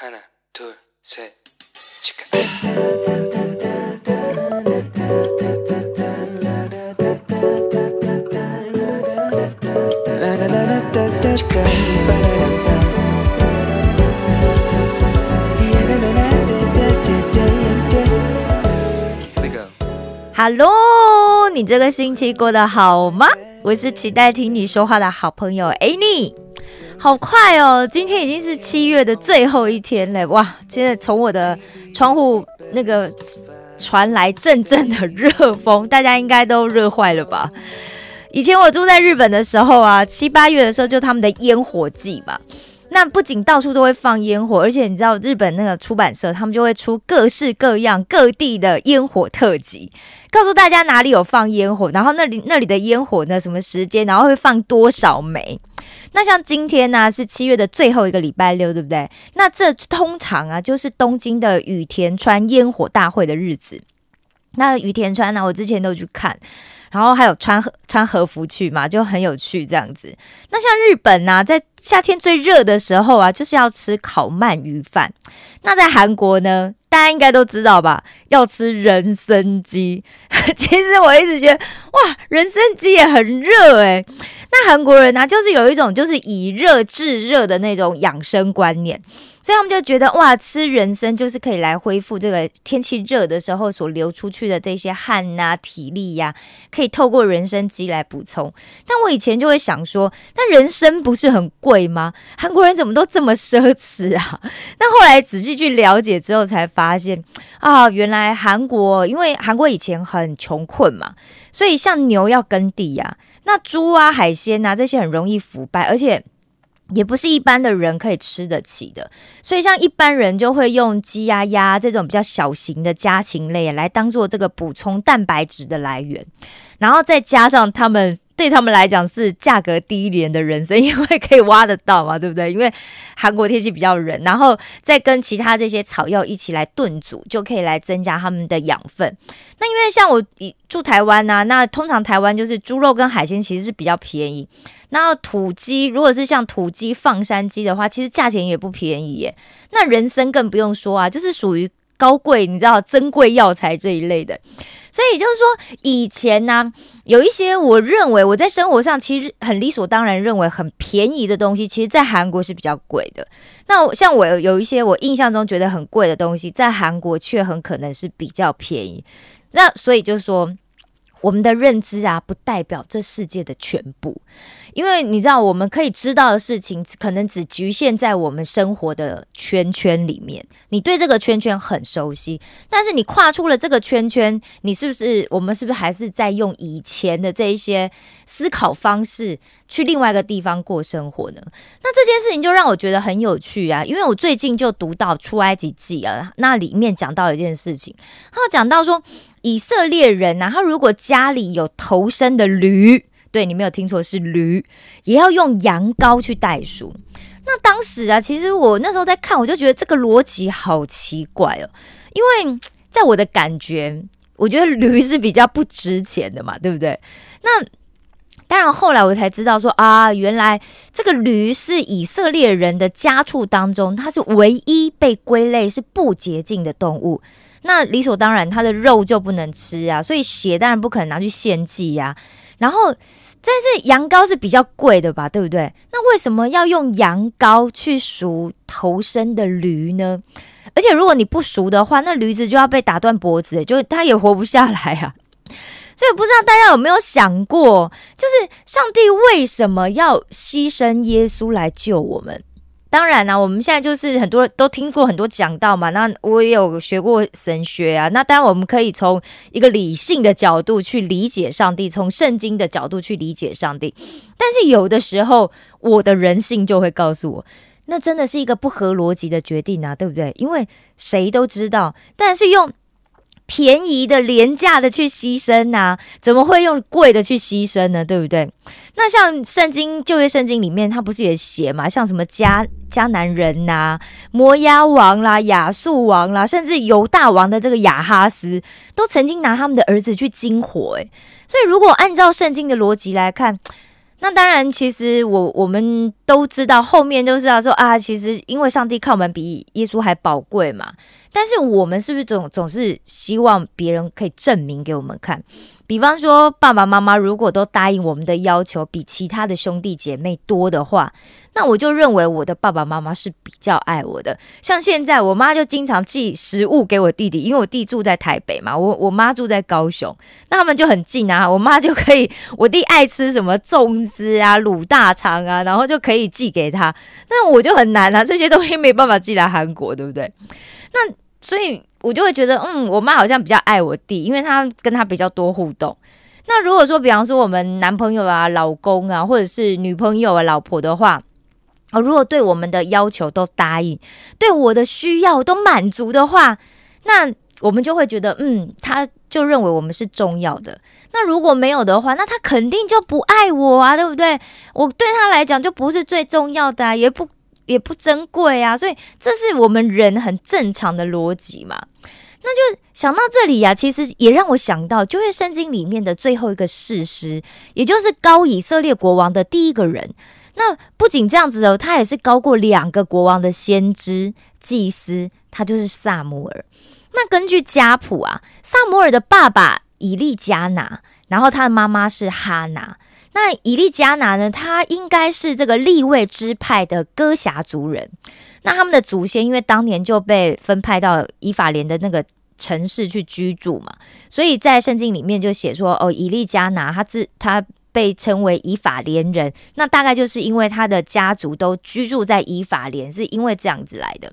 하나, 둘, 셋, 치카. Here we go. Hello，你这个星期过得好吗？我是期待听你说话的好朋友 Annie。 好快哦，今天已经是七月的最后一天嘞，哇！现在从我的窗户那个传来阵阵的热风，大家应该都热坏了吧？以前我住在日本的时候啊，七八月的时候就他们的烟火季嘛。那不仅到处都会放烟火，而且你知道日本那个出版社，他们就会出各式各样各地的烟火特辑，告诉大家哪里有放烟火，然后那里那里的烟火呢，什么时间，然后会放多少枚。那像今天呢、是七月的最后一个礼拜六，对不对？那这通常啊，就是东京的雨田川烟火大会的日子。那雨田川呢、我之前都去看，然后还有穿和穿和服去嘛，就很有趣这样子。那像日本呢、在夏天最热的时候啊，就是要吃烤鳗鱼饭。那在韩国呢，大家应该都知道吧，要吃人参鸡。其实我一直觉得，哇，人参鸡也很热诶。那韩国人呢、就是有一种就是以热制热的那种养生观念。所以他们就觉得哇，吃人参就是可以来恢复这个天气热的时候所流出去的这些汗呐、体力呀、可以透过人参鸡来补充。但我以前就会想说，那人参不是很贵吗？韩国人怎么都这么奢侈啊？那后来仔细去了解之后，才发现啊，原来韩国因为韩国以前很穷困嘛，所以像牛要耕地呀、那猪啊、海鲜啊这些很容易腐败，而且。也不是一般的人可以吃得起的，所以像一般人就会用鸡鸭、鸭这种比较小型的家禽类来当做这个补充蛋白质的来源，然后再加上他们对他们来讲是价格低廉的人参，因为可以挖得到嘛，对不对？因为韩国天气比较冷，然后再跟其他这些草药一起来炖煮，就可以来增加他们的养分。那因为像我住台湾呐、那通常台湾就是猪肉跟海鲜其实是比较便宜。那土鸡如果是像土鸡、放山鸡的话，其实价钱也不便宜耶。那人参更不用说啊，就是属于高贵，你知道珍贵药材这一类的。所以就是说，以前呢、有一些我认为我在生活上其实很理所当然认为很便宜的东西，其实在韩国是比较贵的。那像我有一些我印象中觉得很贵的东西，在韩国却很可能是比较便宜。那所以就是说。我们的认知啊，不代表这世界的全部，因为你知道，我们可以知道的事情，可能只局限在我们生活的圈圈里面。你对这个圈圈很熟悉，但是你跨出了这个圈圈，你是不是我们是不是还是在用以前的这一些思考方式去另外一个地方过生活呢？那这件事情就让我觉得很有趣啊，因为我最近就读到出埃及记啊，那里面讲到一件事情，他讲到说以色列人呐、他如果家里有头生的驴。对你没有听错，是驴，也要用羊羔去代赎。那当时啊，其实我那时候在看，我就觉得这个逻辑好奇怪哦，因为在我的感觉，我觉得驴是比较不值钱的嘛，对不对？那当然，后来我才知道说啊，原来这个驴是以色列人的家畜当中，它是唯一被归类是不洁净的动物。那理所当然，它的肉就不能吃啊，所以血当然不可能拿去献祭呀、然后，但是羊羔是比较贵的吧，对不对？那为什么要用羊羔去赎头生的驴呢？而且如果你不赎的话，那驴子就要被打断脖子，就它也活不下来啊。所以不知道大家有没有想过，就是上帝为什么要牺牲耶稣来救我们？当然啦、我们现在就是很多都听过很多讲道嘛，那我也有学过神学啊。那当然，我们可以从一个理性的角度去理解上帝，从圣经的角度去理解上帝。但是有的时候，我的人性就会告诉我，那真的是一个不合逻辑的决定啊，对不对？因为谁都知道，但是用便宜的、廉价的去牺牲呐、怎么会用贵的去牺牲呢？对不对？那像圣经旧约圣经里面，它不是也写嘛？像什么迦迦南人呐、摩押王啦、亚述王啦，甚至犹大王的这个亚哈斯，都曾经拿他们的儿子去金火。诶，所以如果按照圣经的逻辑来看，那当然，其实我我们都知道，后面都是要说啊，其实因为上帝看我们比耶稣还宝贵嘛。但是我们是不是总总是希望别人可以证明给我们看？比方说，爸爸妈妈如果都答应我们的要求比其他的兄弟姐妹多的话，那我就认为我的爸爸妈妈是比较爱我的。像现在，我妈就经常寄食物给我弟弟，因为我弟住在台北嘛，我我妈住在高雄，那他们就很近啊。我妈就可以，我弟爱吃什么粽子啊、卤大肠啊，然后就可以寄给他。那我就很难啊，这些东西没办法寄来韩国，对不对？那所以。我就会觉得，嗯，我妈好像比较爱我弟，因为他跟他比较多互动。那如果说，比方说我们男朋友啊、老公啊，或者是女朋友啊、老婆的话，哦，如果对我们的要求都答应，对我的需要都满足的话，那我们就会觉得，嗯，他就认为我们是重要的。那如果没有的话，那他肯定就不爱我啊，对不对？我对他来讲就不是最重要的，啊也不。也不珍贵啊，所以这是我们人很正常的逻辑嘛。那就想到这里呀，其实也让我想到旧约圣经里面的最后一个事实，也就是高以色列国王的第一个人。那不仅这样子哦，他也是高过两个国王的先知祭司，他就是萨姆尔。那根据家谱啊，萨姆尔的爸爸以利加拿，然后他的妈妈是哈拿。那以利加拿呢？他应该是这个立位支派的哥辖族人。那他们的祖先因为当年就被分派到以法莲的那个城市去居住嘛，所以在圣经里面就写说：哦，以利加拿他自他被称为以法莲人。那大概就是因为他的家族都居住在以法莲，是因为这样子来的。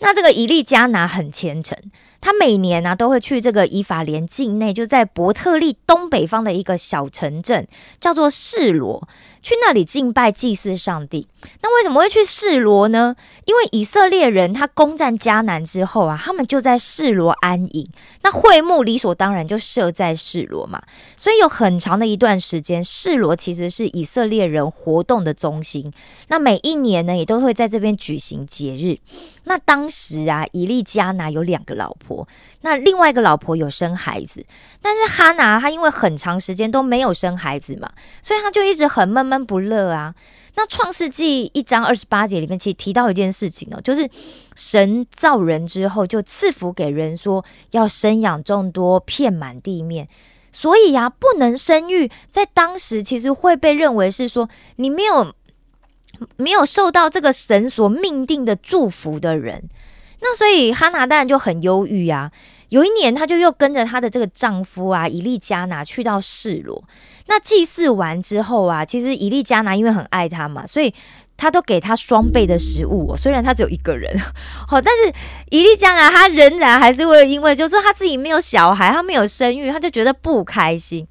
那这个以利加拿很虔诚。他每年呢都会去这个以法莲境内，就在伯特利东北方的一个小城镇，叫做示罗。去那里敬拜祭祀上帝。那为什么会去示罗呢？因为以色列人他攻占迦南之后啊，他们就在示罗安营。那会幕理所当然就设在示罗嘛。所以有很长的一段时间，示罗其实是以色列人活动的中心。那每一年呢，也都会在这边举行节日。那当时啊，以利加拿有两个老婆，那另外一个老婆有生孩子，但是哈拿她因为很长时间都没有生孩子嘛，所以她就一直很闷闷不乐啊。那创世纪一章二十八节里面其实提到一件事情哦，就是神造人之后就赐福给人，说要生养众多，遍满地面。所以呀，不能生育，在当时其实会被认为是说你没有。没有受到这个神所命定的祝福的人，那所以哈拿当然就很忧郁啊。有一年，她就又跟着她的这个丈夫啊，以利加拿去到示罗。那祭祀完之后啊，其实以利加拿因为很爱他嘛，所以他都给他双倍的食物。虽然他只有一个人，好，但是以利加拿他仍然还是会因为就是他自己没有小孩，他没有生育，他就觉得不开心。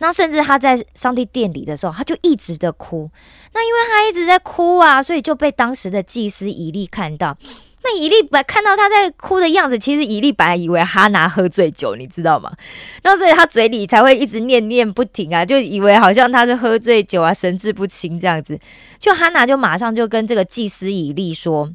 那甚至他在上帝殿里的时候，他就一直的哭。那因为他一直在哭啊，所以就被当时的祭司以利看到。那以利本看到他在哭的样子，其实以利本来以为哈拿喝醉酒，你知道吗？然后所以他嘴里才会一直念念不停啊，就以为好像他是喝醉酒啊，神志不清这样子。就哈拿就马上就跟这个祭司以利说。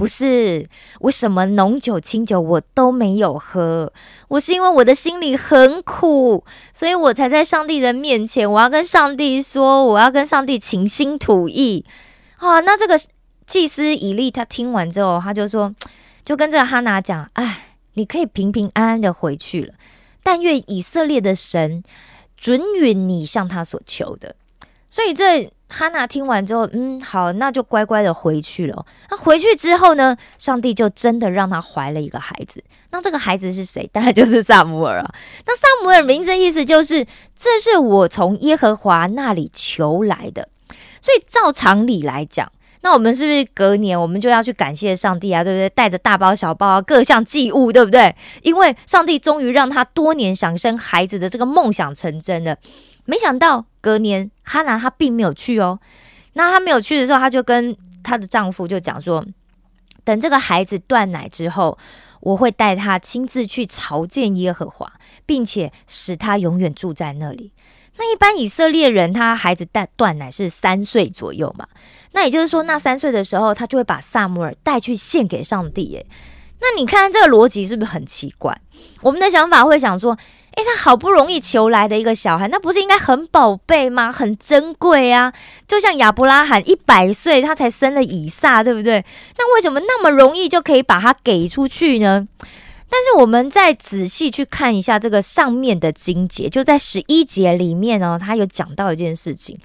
不是我什么浓酒清酒我都没有喝，我是因为我的心里很苦，所以我才在上帝的面前，我要跟上帝说，我要跟上帝倾心吐意。啊，那这个祭司以利他听完之后，他就说，就跟这个哈拿讲，哎，你可以平平安安的回去了，但愿以色列的神准允你向他所求的。所以这。哈娜听完之后，嗯，好，那就乖乖的回去了。那回去之后呢，上帝就真的让她怀了一个孩子。那这个孩子是谁？当然就是萨姆尔啊。那萨姆尔名字意思就是，这是我从耶和华那里求来的。所以照常理来讲，那我们是不是隔年我们就要去感谢上帝啊？对不对？带着大包小包啊，各项祭物，对不对？因为上帝终于让他多年想生孩子的这个梦想成真了。没想到隔年，哈娜她并没有去哦。那她没有去的时候，她就跟她的丈夫就讲说：“等这个孩子断奶之后，我会带他亲自去朝见耶和华，并且使他永远住在那里。”那一般以色列人，他孩子断断奶是三岁左右嘛？那也就是说，那三岁的时候，他就会把萨姆尔带去献给上帝。耶，那你看这个逻辑是不是很奇怪？我们的想法会想说。诶，他好不容易求来的一个小孩，那不是应该很宝贝吗？很珍贵啊！就像亚伯拉罕一百岁，他才生了以撒，对不对？那为什么那么容易就可以把他给出去呢？但是我们再仔细去看一下这个上面的经节，就在十一节里面呢，他有讲到一件事情。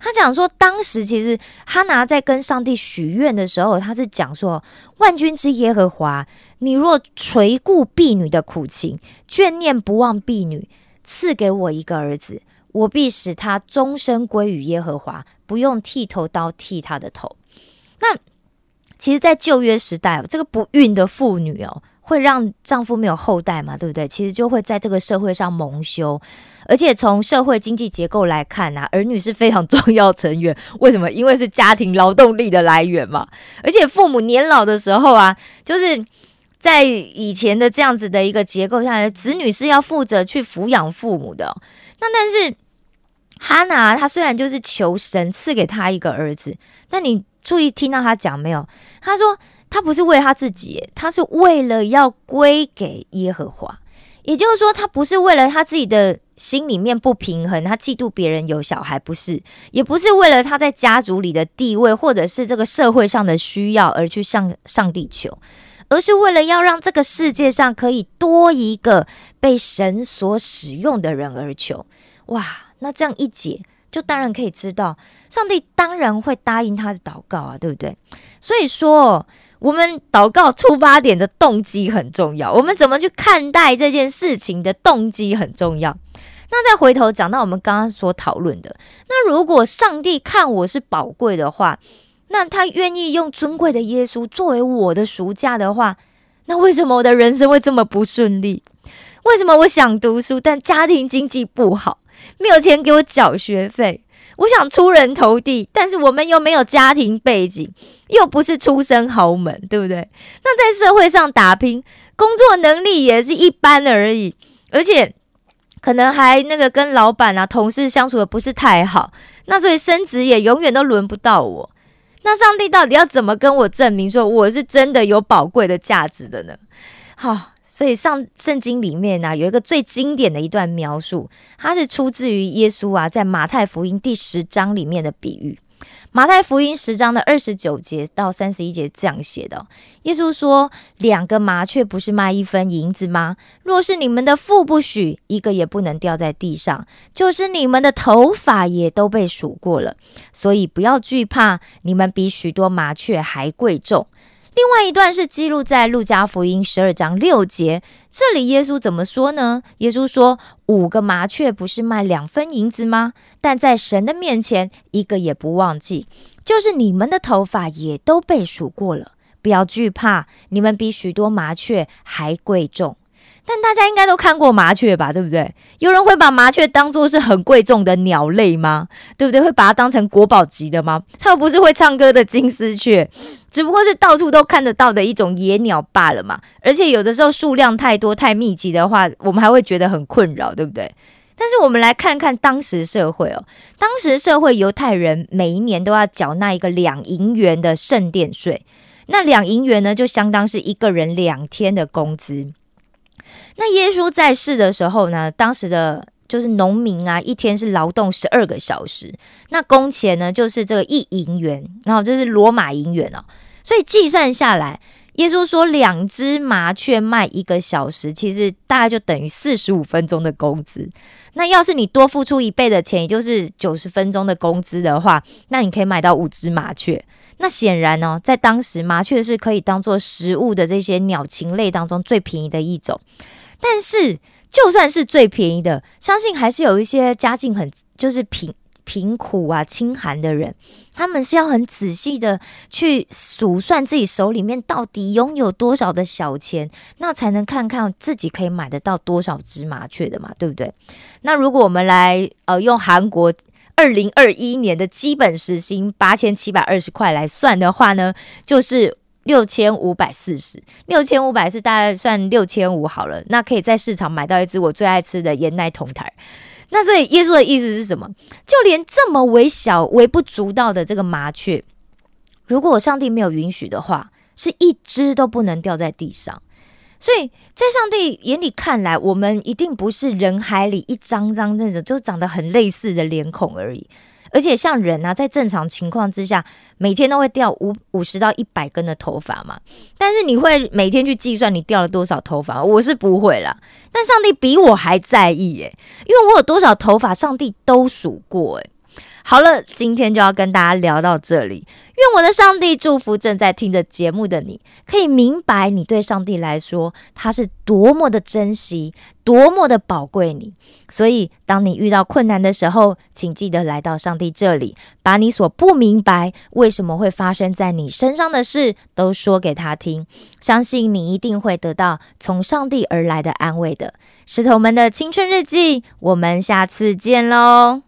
他讲说，当时其实哈拿在跟上帝许愿的时候，他是讲说：“万军之耶和华，你若垂顾婢女的苦情，眷念不忘婢女，赐给我一个儿子，我必使他终身归于耶和华，不用剃头刀剃他的头。”那其实，在旧约时代，这个不孕的妇女哦。会让丈夫没有后代嘛？对不对？其实就会在这个社会上蒙羞，而且从社会经济结构来看啊，儿女是非常重要成员。为什么？因为是家庭劳动力的来源嘛。而且父母年老的时候啊，就是在以前的这样子的一个结构下来，子女是要负责去抚养父母的。那但是哈娜她虽然就是求神赐给她一个儿子，但你注意听到她讲没有？她说。他不是为他自己，他是为了要归给耶和华。也就是说，他不是为了他自己的心里面不平衡，他嫉妒别人有小孩，不是，也不是为了他在家族里的地位，或者是这个社会上的需要而去向上帝求，而是为了要让这个世界上可以多一个被神所使用的人而求。哇，那这样一解，就当然可以知道，上帝当然会答应他的祷告啊，对不对？所以说。我们祷告出发点的动机很重要，我们怎么去看待这件事情的动机很重要。那再回头讲到我们刚刚所讨论的，那如果上帝看我是宝贵的话，那他愿意用尊贵的耶稣作为我的赎价的话，那为什么我的人生会这么不顺利？为什么我想读书，但家庭经济不好，没有钱给我缴学费？我想出人头地，但是我们又没有家庭背景，又不是出身豪门，对不对？那在社会上打拼，工作能力也是一般而已，而且可能还那个跟老板啊、同事相处的不是太好，那所以升职也永远都轮不到我。那上帝到底要怎么跟我证明说我是真的有宝贵的价值的呢？好。所以上圣经里面呢，有一个最经典的一段描述，它是出自于耶稣啊，在马太福音第十章里面的比喻。马太福音十章的二十九节到三十一节这样写的：耶稣说，两个麻雀不是卖一分银子吗？若是你们的父不许，一个也不能掉在地上；就是你们的头发也都被数过了。所以不要惧怕，你们比许多麻雀还贵重。另外一段是记录在路加福音十二章六节，这里耶稣怎么说呢？耶稣说：“五个麻雀不是卖两分银子吗？但在神的面前，一个也不忘记。就是你们的头发也都被数过了，不要惧怕，你们比许多麻雀还贵重。”但大家应该都看过麻雀吧，对不对？有人会把麻雀当作是很贵重的鸟类吗？对不对？会把它当成国宝级的吗？它又不是会唱歌的金丝雀，只不过是到处都看得到的一种野鸟罢了嘛。而且有的时候数量太多、太密集的话，我们还会觉得很困扰，对不对？但是我们来看看当时社会哦，当时社会犹太人每一年都要缴纳一个两银元的圣殿税，那两银元呢，就相当是一个人两天的工资。那耶稣在世的时候呢，当时的就是农民啊，一天是劳动十二个小时，那工钱呢就是这个一银元，然后这是罗马银元哦，所以计算下来，耶稣说两只麻雀卖一个小时，其实大概就等于四十五分钟的工资。那要是你多付出一倍的钱，也就是九十分钟的工资的话，那你可以买到五只麻雀。那显然呢，在当时麻雀是可以当做食物的这些鸟禽类当中最便宜的一种。但是就算是最便宜的，相信还是有一些家境很就是贫贫苦啊、清寒的人，他们是要很仔细的去数算自己手里面到底拥有多少的小钱，那才能看看自己可以买得到多少只麻雀的嘛，对不对？那如果我们来呃用韩国。二零二一年的基本时薪八千七百二十块来算的话呢，就是六千五百四十，六千五百是大概算六千五好了。那可以在市场买到一只我最爱吃的盐奶铜台。那所以耶稣的意思是什么？就连这么微小、微不足道的这个麻雀，如果上帝没有允许的话，是一只都不能掉在地上。所以在上帝眼里看来，我们一定不是人海里一张张那种就长得很类似的脸孔而已。而且像人啊，在正常情况之下，每天都会掉五五十到一百根的头发嘛。但是你会每天去计算你掉了多少头发？我是不会啦。但上帝比我还在意耶，因为我有多少头发，上帝都数过诶。好了，今天就要跟大家聊到这里。愿我的上帝祝福正在听着节目的你，可以明白你对上帝来说，他是多么的珍惜，多么的宝贵你。所以，当你遇到困难的时候，请记得来到上帝这里，把你所不明白为什么会发生在你身上的事，都说给他听。相信你一定会得到从上帝而来的安慰的。石头们的青春日记，我们下次见喽。